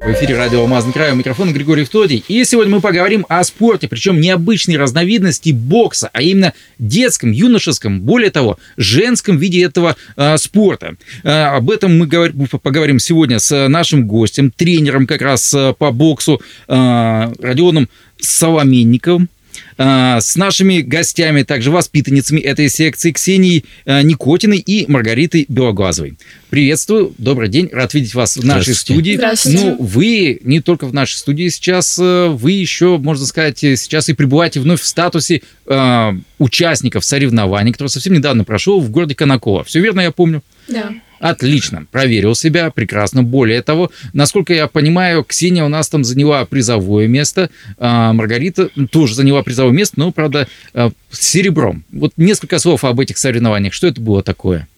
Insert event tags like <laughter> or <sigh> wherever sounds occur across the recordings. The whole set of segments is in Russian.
В эфире радио «Алмазный край», у микрофона Григорий Втодий. И сегодня мы поговорим о спорте, причем необычной разновидности бокса, а именно детском, юношеском, более того, женском виде этого э, спорта. Э, об этом мы говор- поговорим сегодня с нашим гостем, тренером как раз по боксу э, Родионом Соломенниковым. А, с нашими гостями, также воспитанницами этой секции Ксенией а, Никотиной и Маргаритой Белоглазовой. Приветствую, добрый день, рад видеть вас в нашей студии. Здравствуйте. Ну, вы не только в нашей студии сейчас, э, вы еще, можно сказать, сейчас и пребываете вновь в статусе э, участников соревнований, который совсем недавно прошел в городе Конаково. Все верно я помню? Да. Отлично, проверил себя, прекрасно. Более того, насколько я понимаю, Ксения у нас там заняла призовое место, а Маргарита тоже заняла призовое место, но, правда, а, с серебром. Вот несколько слов об этих соревнованиях. Что это было такое?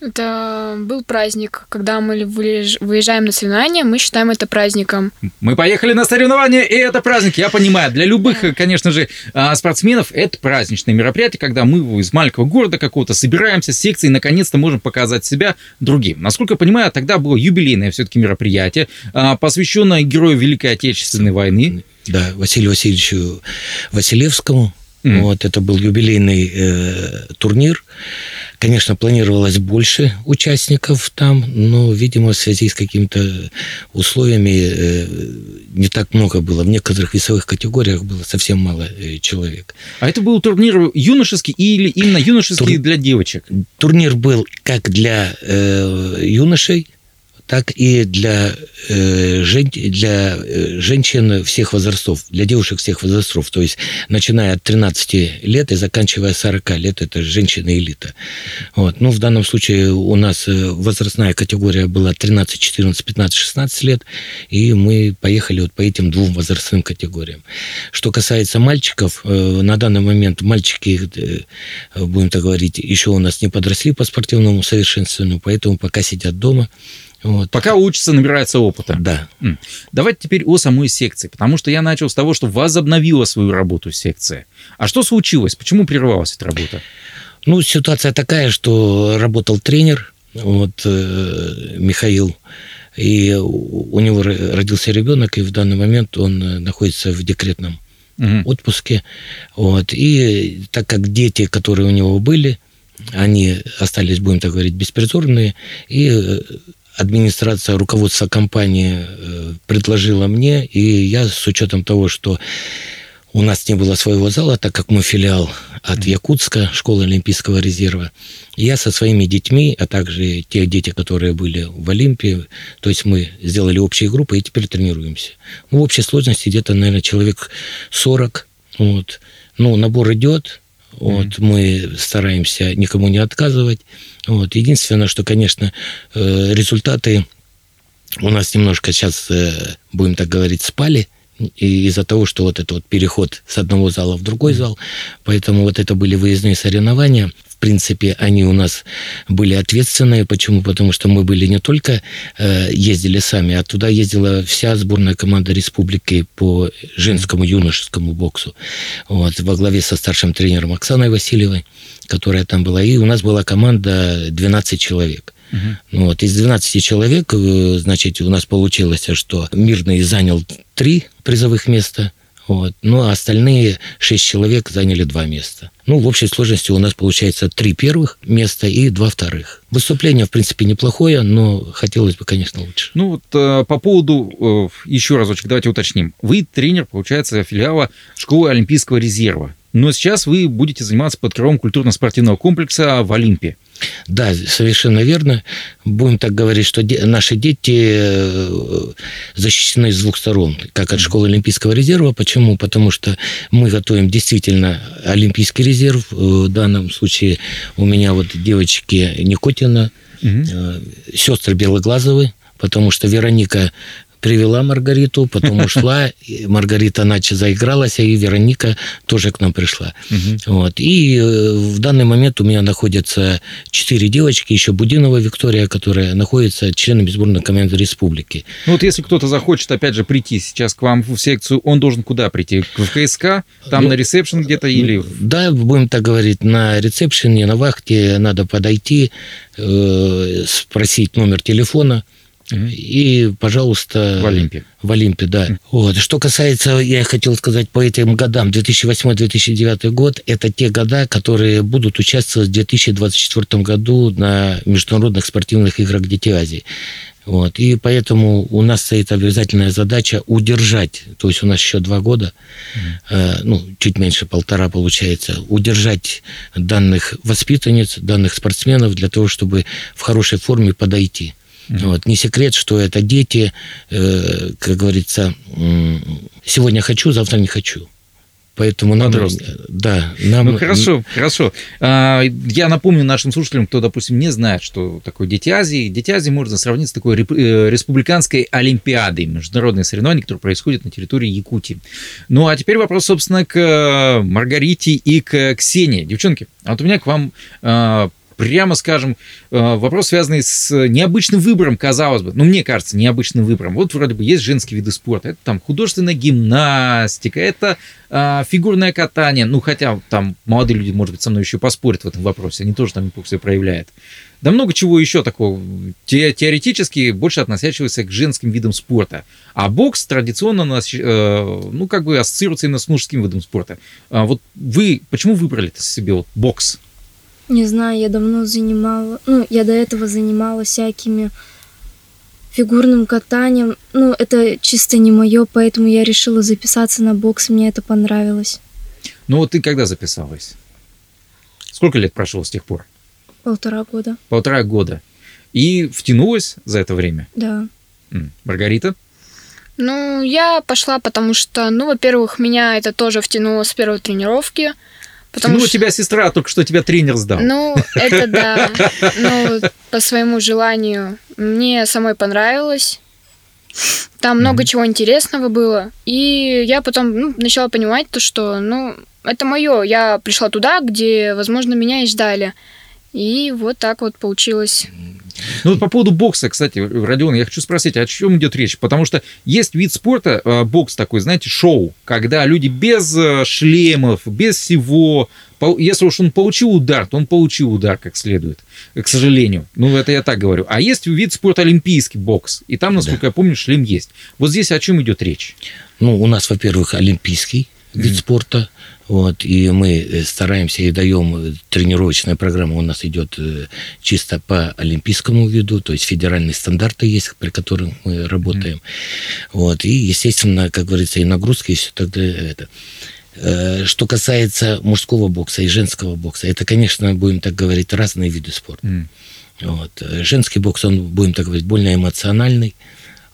Это был праздник, когда мы выезж- выезжаем на соревнования, мы считаем это праздником. Мы поехали на соревнования, и это праздник. Я понимаю, для любых, конечно же, а, спортсменов это праздничное мероприятие, когда мы из маленького города какого-то собираемся с секцией и наконец-то можем показать себя другим. Насколько я понимаю, тогда было юбилейное все-таки мероприятие, а, посвященное герою Великой Отечественной войны. Да, Василию Васильевичу Василевскому. Мгм. Вот, это был юбилейный э, турнир. Конечно, планировалось больше участников там, но, видимо, в связи с какими-то условиями э, не так много было. В некоторых весовых категориях было совсем мало э, человек. А это был турнир юношеский или именно юношеский Тур- для девочек? Турнир был как для э, юношей, так и для, э, жен- для э, женщин всех возрастов, для девушек всех возрастов. То есть, начиная от 13 лет и заканчивая 40 лет, это женщина-элита. Вот. Ну, в данном случае у нас э, возрастная категория была 13, 14, 15, 16 лет, и мы поехали вот по этим двум возрастным категориям. Что касается мальчиков, э, на данный момент мальчики, э, будем так говорить, еще у нас не подросли по спортивному совершенствованию, поэтому пока сидят дома. Вот. Пока учатся, набирается опыта. Да. Давайте теперь о самой секции, потому что я начал с того, что возобновила свою работу секция. А что случилось? Почему прервалась эта работа? Ну, ситуация такая, что работал тренер, вот, э, Михаил, и у него ро- родился ребенок, и в данный момент он э, находится в декретном Мгм. отпуске. Вот. И так как дети, которые у него были, они остались, будем так говорить, беспризорные, и э, администрация, руководство компании э, предложила мне, и я с учетом того, что у нас не было своего зала, так как мы филиал от Якутска, школы Олимпийского резерва. Я со своими детьми, а также те дети, которые были в Олимпии, то есть мы сделали общие группы и теперь тренируемся. Ну, в общей сложности где-то, наверное, человек 40. Вот. Ну, набор идет, вот, мы стараемся никому не отказывать. Вот. Единственное, что, конечно, э, результаты у нас немножко сейчас, э, будем так говорить, спали, и из-за того, что вот это вот переход с одного зала в другой зал, поэтому вот это были выездные соревнования. В принципе, они у нас были ответственные. Почему? Потому что мы были не только э, ездили сами, а туда ездила вся сборная команда республики по женскому юношескому боксу. Вот, во главе со старшим тренером Оксаной Васильевой, которая там была. И у нас была команда 12 человек. Ну Вот. Из 12 человек, э, значит, у нас получилось, что Мирный занял три призовых места, вот. Ну, а остальные шесть человек заняли два места. Ну, в общей сложности у нас получается три первых места и два вторых. Выступление, в принципе, неплохое, но хотелось бы, конечно, лучше. Ну вот э, по поводу, э, еще разочек, давайте уточним. Вы тренер, получается, филиала школы Олимпийского резерва. Но сейчас вы будете заниматься под крылом культурно-спортивного комплекса в Олимпе. Да, совершенно верно. Будем так говорить, что де- наши дети э, защищены с двух сторон, как от школы Олимпийского резерва. Почему? Потому что мы готовим действительно Олимпийский резерв. Э, В данном случае у меня вот девочки Никотина, э, сестры Белоглазовы, потому что Вероника привела Маргариту, потом ушла. <laughs> Маргарита Нача заигралась, и Вероника тоже к нам пришла. Вот. И э, в данный момент у меня находятся четыре девочки, еще Будинова Виктория, которая находится членами сборной команды республики. Ну вот если кто-то захочет, опять же, прийти сейчас к вам в секцию, он должен куда прийти? В КСК? Там ну, на ресепшн где-то или... Да, будем так говорить, на ресепшене, на вахте надо подойти, э, спросить номер телефона, и, пожалуйста... В Олимпе. В Олимпе, да. Вот. Что касается, я хотел сказать, по этим годам, 2008-2009 год, это те года, которые будут участвовать в 2024 году на международных спортивных играх Дети Азии. Вот. И поэтому у нас стоит обязательная задача удержать, то есть у нас еще два года, mm. э, ну, чуть меньше полтора получается, удержать данных воспитанниц, данных спортсменов для того, чтобы в хорошей форме подойти. Mm-hmm. Вот. Не секрет, что это дети, э, как говорится, сегодня хочу, завтра не хочу. Поэтому нам... Да, нам... Ну, хорошо, хорошо. А, я напомню нашим слушателям, кто, допустим, не знает, что такое Дети Азии. Дети Азии можно сравнить с такой э, республиканской олимпиадой, международные соревнования, которые происходят на территории Якутии. Ну, а теперь вопрос, собственно, к Маргарите и к Ксении. Девчонки, а вот у меня к вам а, прямо скажем, э, вопрос, связанный с необычным выбором, казалось бы, ну, мне кажется, необычным выбором. Вот вроде бы есть женские виды спорта, это там художественная гимнастика, это а, фигурное катание, ну, хотя там молодые люди, может быть, со мной еще поспорят в этом вопросе, они тоже там неплохо проявляют. Да много чего еще такого, те, теоретически больше относящегося к женским видам спорта. А бокс традиционно, нас, э, ну, как бы ассоциируется именно с мужским видом спорта. А вот вы почему выбрали себе вот бокс? Не знаю, я давно занимала, ну, я до этого занималась всякими фигурным катанием. Ну, это чисто не мое, поэтому я решила записаться на бокс, мне это понравилось. Ну, вот ты когда записалась? Сколько лет прошло с тех пор? Полтора года. Полтора года. И втянулась за это время? Да. Маргарита? Ну, я пошла, потому что, ну, во-первых, меня это тоже втянуло с первой тренировки. Потому ну, что... тебя сестра, только что тебя тренер сдал. Ну, это да. <laughs> Ну, по своему желанию. Мне самой понравилось. Там mm-hmm. много чего интересного было. И я потом ну, начала понимать то, что, ну, это мое. Я пришла туда, где, возможно, меня и ждали. И вот так вот получилось. Ну, вот по поводу бокса, кстати, Родион, я хочу спросить, о чем идет речь? Потому что есть вид спорта, э, бокс такой, знаете, шоу, когда люди без э, шлемов, без всего, если уж он получил удар, то он получил удар как следует, к сожалению. Ну, это я так говорю. А есть вид спорта олимпийский бокс, и там, насколько да. я помню, шлем есть. Вот здесь о чем идет речь? Ну, у нас, во-первых, олимпийский вид mm-hmm. спорта. Вот, и мы э, стараемся и даем э, тренировочная программа у нас идет э, чисто по олимпийскому виду, то есть федеральные стандарты есть, при которых мы работаем. Mm-hmm. Вот, и, естественно, как говорится, и нагрузки, и все тогда это. Что касается мужского бокса и женского бокса, это, конечно, будем так говорить, разные виды спорта. Mm. Вот. Женский бокс, он, будем так говорить, более эмоциональный,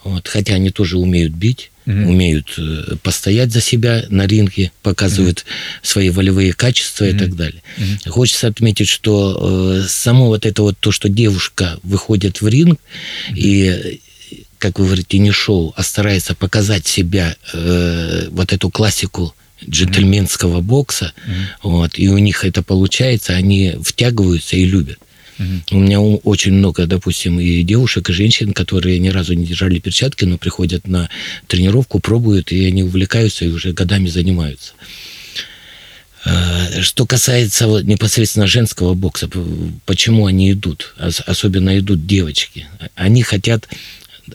вот, хотя они тоже умеют бить угу. умеют э, постоять за себя на ринге, показывают угу. свои волевые качества угу. и так далее. Угу. Хочется отметить, что э, само вот это вот то, что девушка выходит в ринг угу. и как вы говорите, не шоу, а старается показать себя, э, вот эту классику джентльменского бокса, mm-hmm. вот, и у них это получается, они втягиваются и любят. Угу. У меня очень много, допустим, и девушек, и женщин, которые ни разу не держали перчатки, но приходят на тренировку, пробуют, и они увлекаются и уже годами занимаются. А, что касается непосредственно женского бокса, почему они идут, особенно идут девочки, они хотят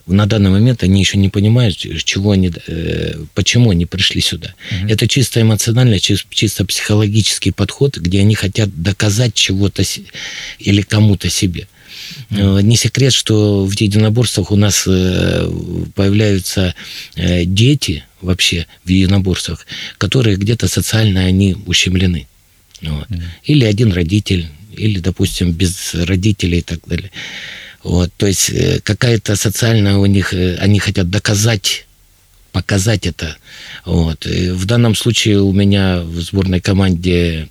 на данный момент они еще не понимают, чего они, э, почему они пришли сюда. Угу. Это чисто эмоциональный, чисто психологический подход, где они хотят доказать чего-то или кому-то себе. Mm. Не секрет, что в единоборствах у нас э, появляются дети вообще в единоборствах, которые где-то социально они ущемлены. Вот. Или один родитель, или, допустим, без родителей и так далее. Вот, то есть э, какая-то социальная у них, э, они хотят доказать показать это. Вот. И в данном случае у меня в сборной команде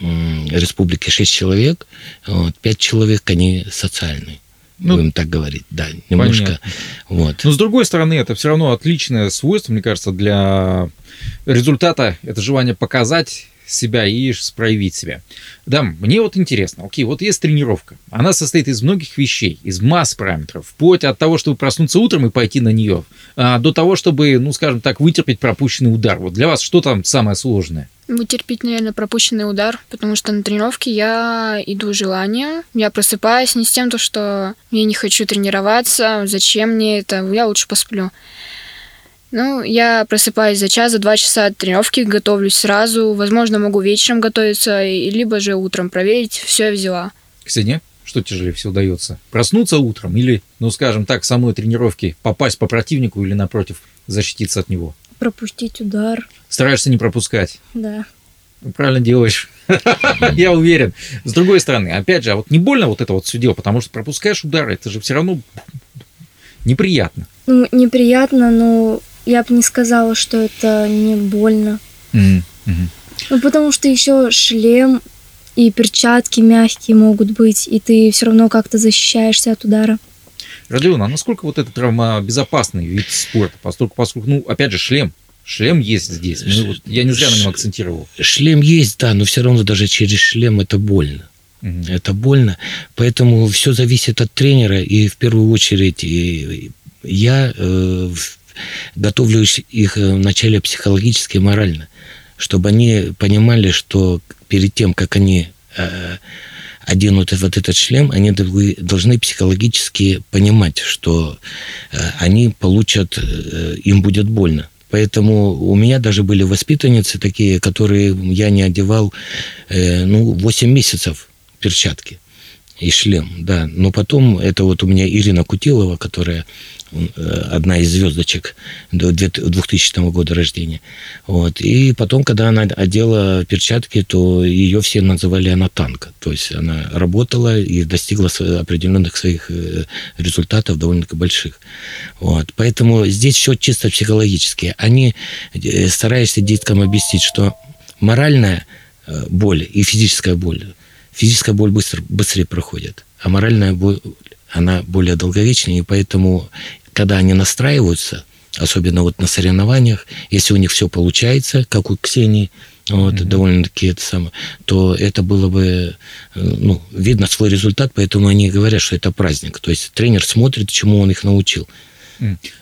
республики 6 человек, вот, 5 человек, они социальные. ну, будем так говорить, да, немножко. Понятно. Вот. Но с другой стороны, это все равно отличное свойство, мне кажется, для результата. Это желание показать себя и проявить себя. Да, мне вот интересно, окей, вот есть тренировка. Она состоит из многих вещей, из масс параметров, вплоть от того, чтобы проснуться утром и пойти на нее, а, до того, чтобы, ну, скажем так, вытерпеть пропущенный удар. Вот для вас что там самое сложное? Вытерпеть, наверное, пропущенный удар, потому что на тренировке я иду желанием, я просыпаюсь не с тем, то, что я не хочу тренироваться, зачем мне это, я лучше посплю. Ну, я просыпаюсь за час, за два часа от тренировки, готовлюсь сразу. Возможно, могу вечером готовиться, либо же утром проверить, все я взяла. Ксения, что тяжелее всего дается? Проснуться утром или, ну, скажем так, самой тренировки попасть по противнику или, напротив, защититься от него? Пропустить удар. Стараешься не пропускать? Да. Ну, правильно делаешь. <laughs> Я уверен. С другой стороны, опять же, а вот не больно вот это вот все дело, потому что пропускаешь удары, это же все равно неприятно. Ну, неприятно, но я бы не сказала, что это не больно. Mm-hmm. Ну, потому что еще шлем и перчатки мягкие могут быть, и ты все равно как-то защищаешься от удара. Родион, а насколько вот это травмобезопасный вид спорта? Поскольку, поскольку, ну, опять же, шлем. Шлем есть здесь. Мы, вот, я не зря на нем акцентировал. Шлем есть, да, но все равно даже через шлем это больно. Угу. Это больно. Поэтому все зависит от тренера. И в первую очередь я э, готовлю их э, вначале психологически и морально, чтобы они понимали, что перед тем, как они э, оденут вот этот шлем, они должны психологически понимать, что э, они получат, им будет больно. Поэтому у меня даже были воспитанницы такие, которые я не одевал ну, 8 месяцев перчатки и шлем, да. Но потом это вот у меня Ирина Кутилова, которая Э, одна из звездочек до 2000 года рождения. Вот. И потом, когда она одела перчатки, то ее все называли она танка. То есть она работала и достигла определенных своих э, результатов довольно-таки больших. Вот. Поэтому здесь все чисто психологически. Они э, стараются деткам объяснить, что моральная боль и физическая боль, физическая боль быстро, быстрее проходит, а моральная боль она более долговечная, и поэтому когда они настраиваются, особенно вот на соревнованиях, если у них все получается, как у Ксении, вот, mm-hmm. довольно-таки это самое, то это было бы, э, ну, видно свой результат, поэтому они говорят, что это праздник. То есть тренер смотрит, чему он их научил.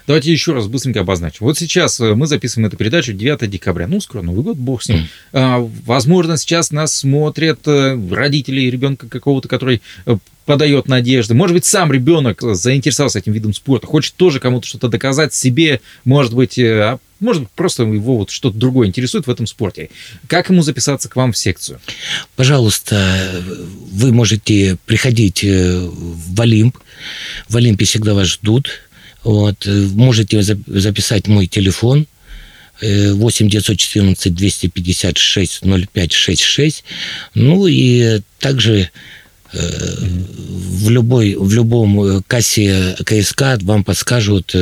Давайте еще раз быстренько обозначим. Вот сейчас э, мы записываем эту передачу 9 декабря. Ну, скоро Новый год, бог с ним. Mm. Возможно, сейчас нас смотрят э, родители ребенка какого-то, который э, подает надежды. Может быть, сам ребенок заинтересовался этим видом спорта, хочет тоже кому-то что-то доказать себе, может быть, а может быть, просто его вот что-то другое интересует в этом спорте. Как ему записаться к вам в секцию? Пожалуйста, вы можете приходить в Олимп. В Олимпе всегда вас ждут вот. Э, можете записать мой телефон 8 914 256 0566. Ну и также э, в, любой, в любом э, кассе КСК вам подскажут,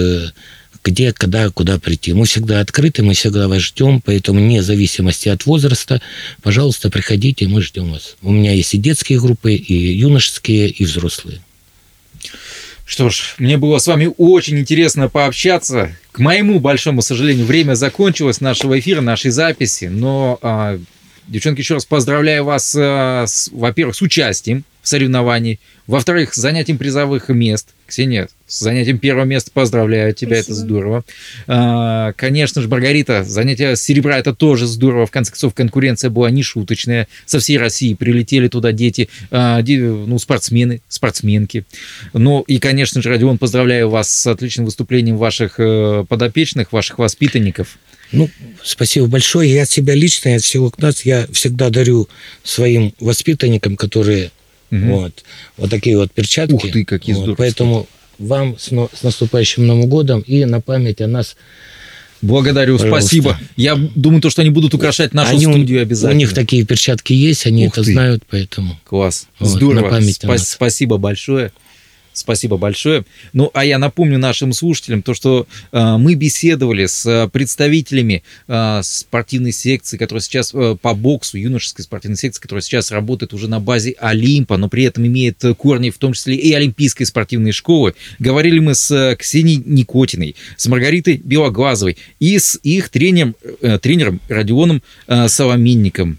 где, когда, куда прийти. Мы всегда открыты, мы всегда вас ждем, поэтому вне зависимости от возраста, пожалуйста, приходите, мы ждем вас. У меня есть и детские группы, и юношеские, и взрослые. Что ж, мне было с вами очень интересно пообщаться. К моему большому сожалению, время закончилось нашего эфира, нашей записи. Но, а, девчонки, еще раз поздравляю вас, а, во-первых, с участием в соревновании, во-вторых, с занятием призовых мест. Ксения, с занятием первого места поздравляю тебя, Спасибо. это здорово. А, конечно же, Маргарита, занятие серебра это тоже здорово. В конце концов, конкуренция была не шуточная. Со всей России прилетели туда дети, а, ну, спортсмены, спортсменки. Ну и, конечно же, Родион, поздравляю вас с отличным выступлением ваших э, подопечных, ваших воспитанников. Ну, спасибо большое. Я от себя лично, от всего нас, я всегда дарю своим воспитанникам, которые Угу. Вот. вот такие вот перчатки. Ух ты, какие вот. здоровские. Поэтому вам с, с наступающим Новым годом и на память о нас Благодарю, Пожалуйста. спасибо. Я думаю, то, что они будут украшать нашу они, студию обязательно. У них такие перчатки есть, они Ух это ты. знают, поэтому. Класс. Вот, Здорово. На память Спа- спасибо большое. Спасибо большое. Ну, а я напомню нашим слушателям то, что э, мы беседовали с э, представителями э, спортивной секции, которая сейчас э, по боксу, юношеской спортивной секции, которая сейчас работает уже на базе Олимпа, но при этом имеет корни в том числе и Олимпийской спортивной школы. Говорили мы с э, Ксенией Никотиной, с Маргаритой Белоглазовой и с их тренером, э, тренером Родионом э, Соломенником.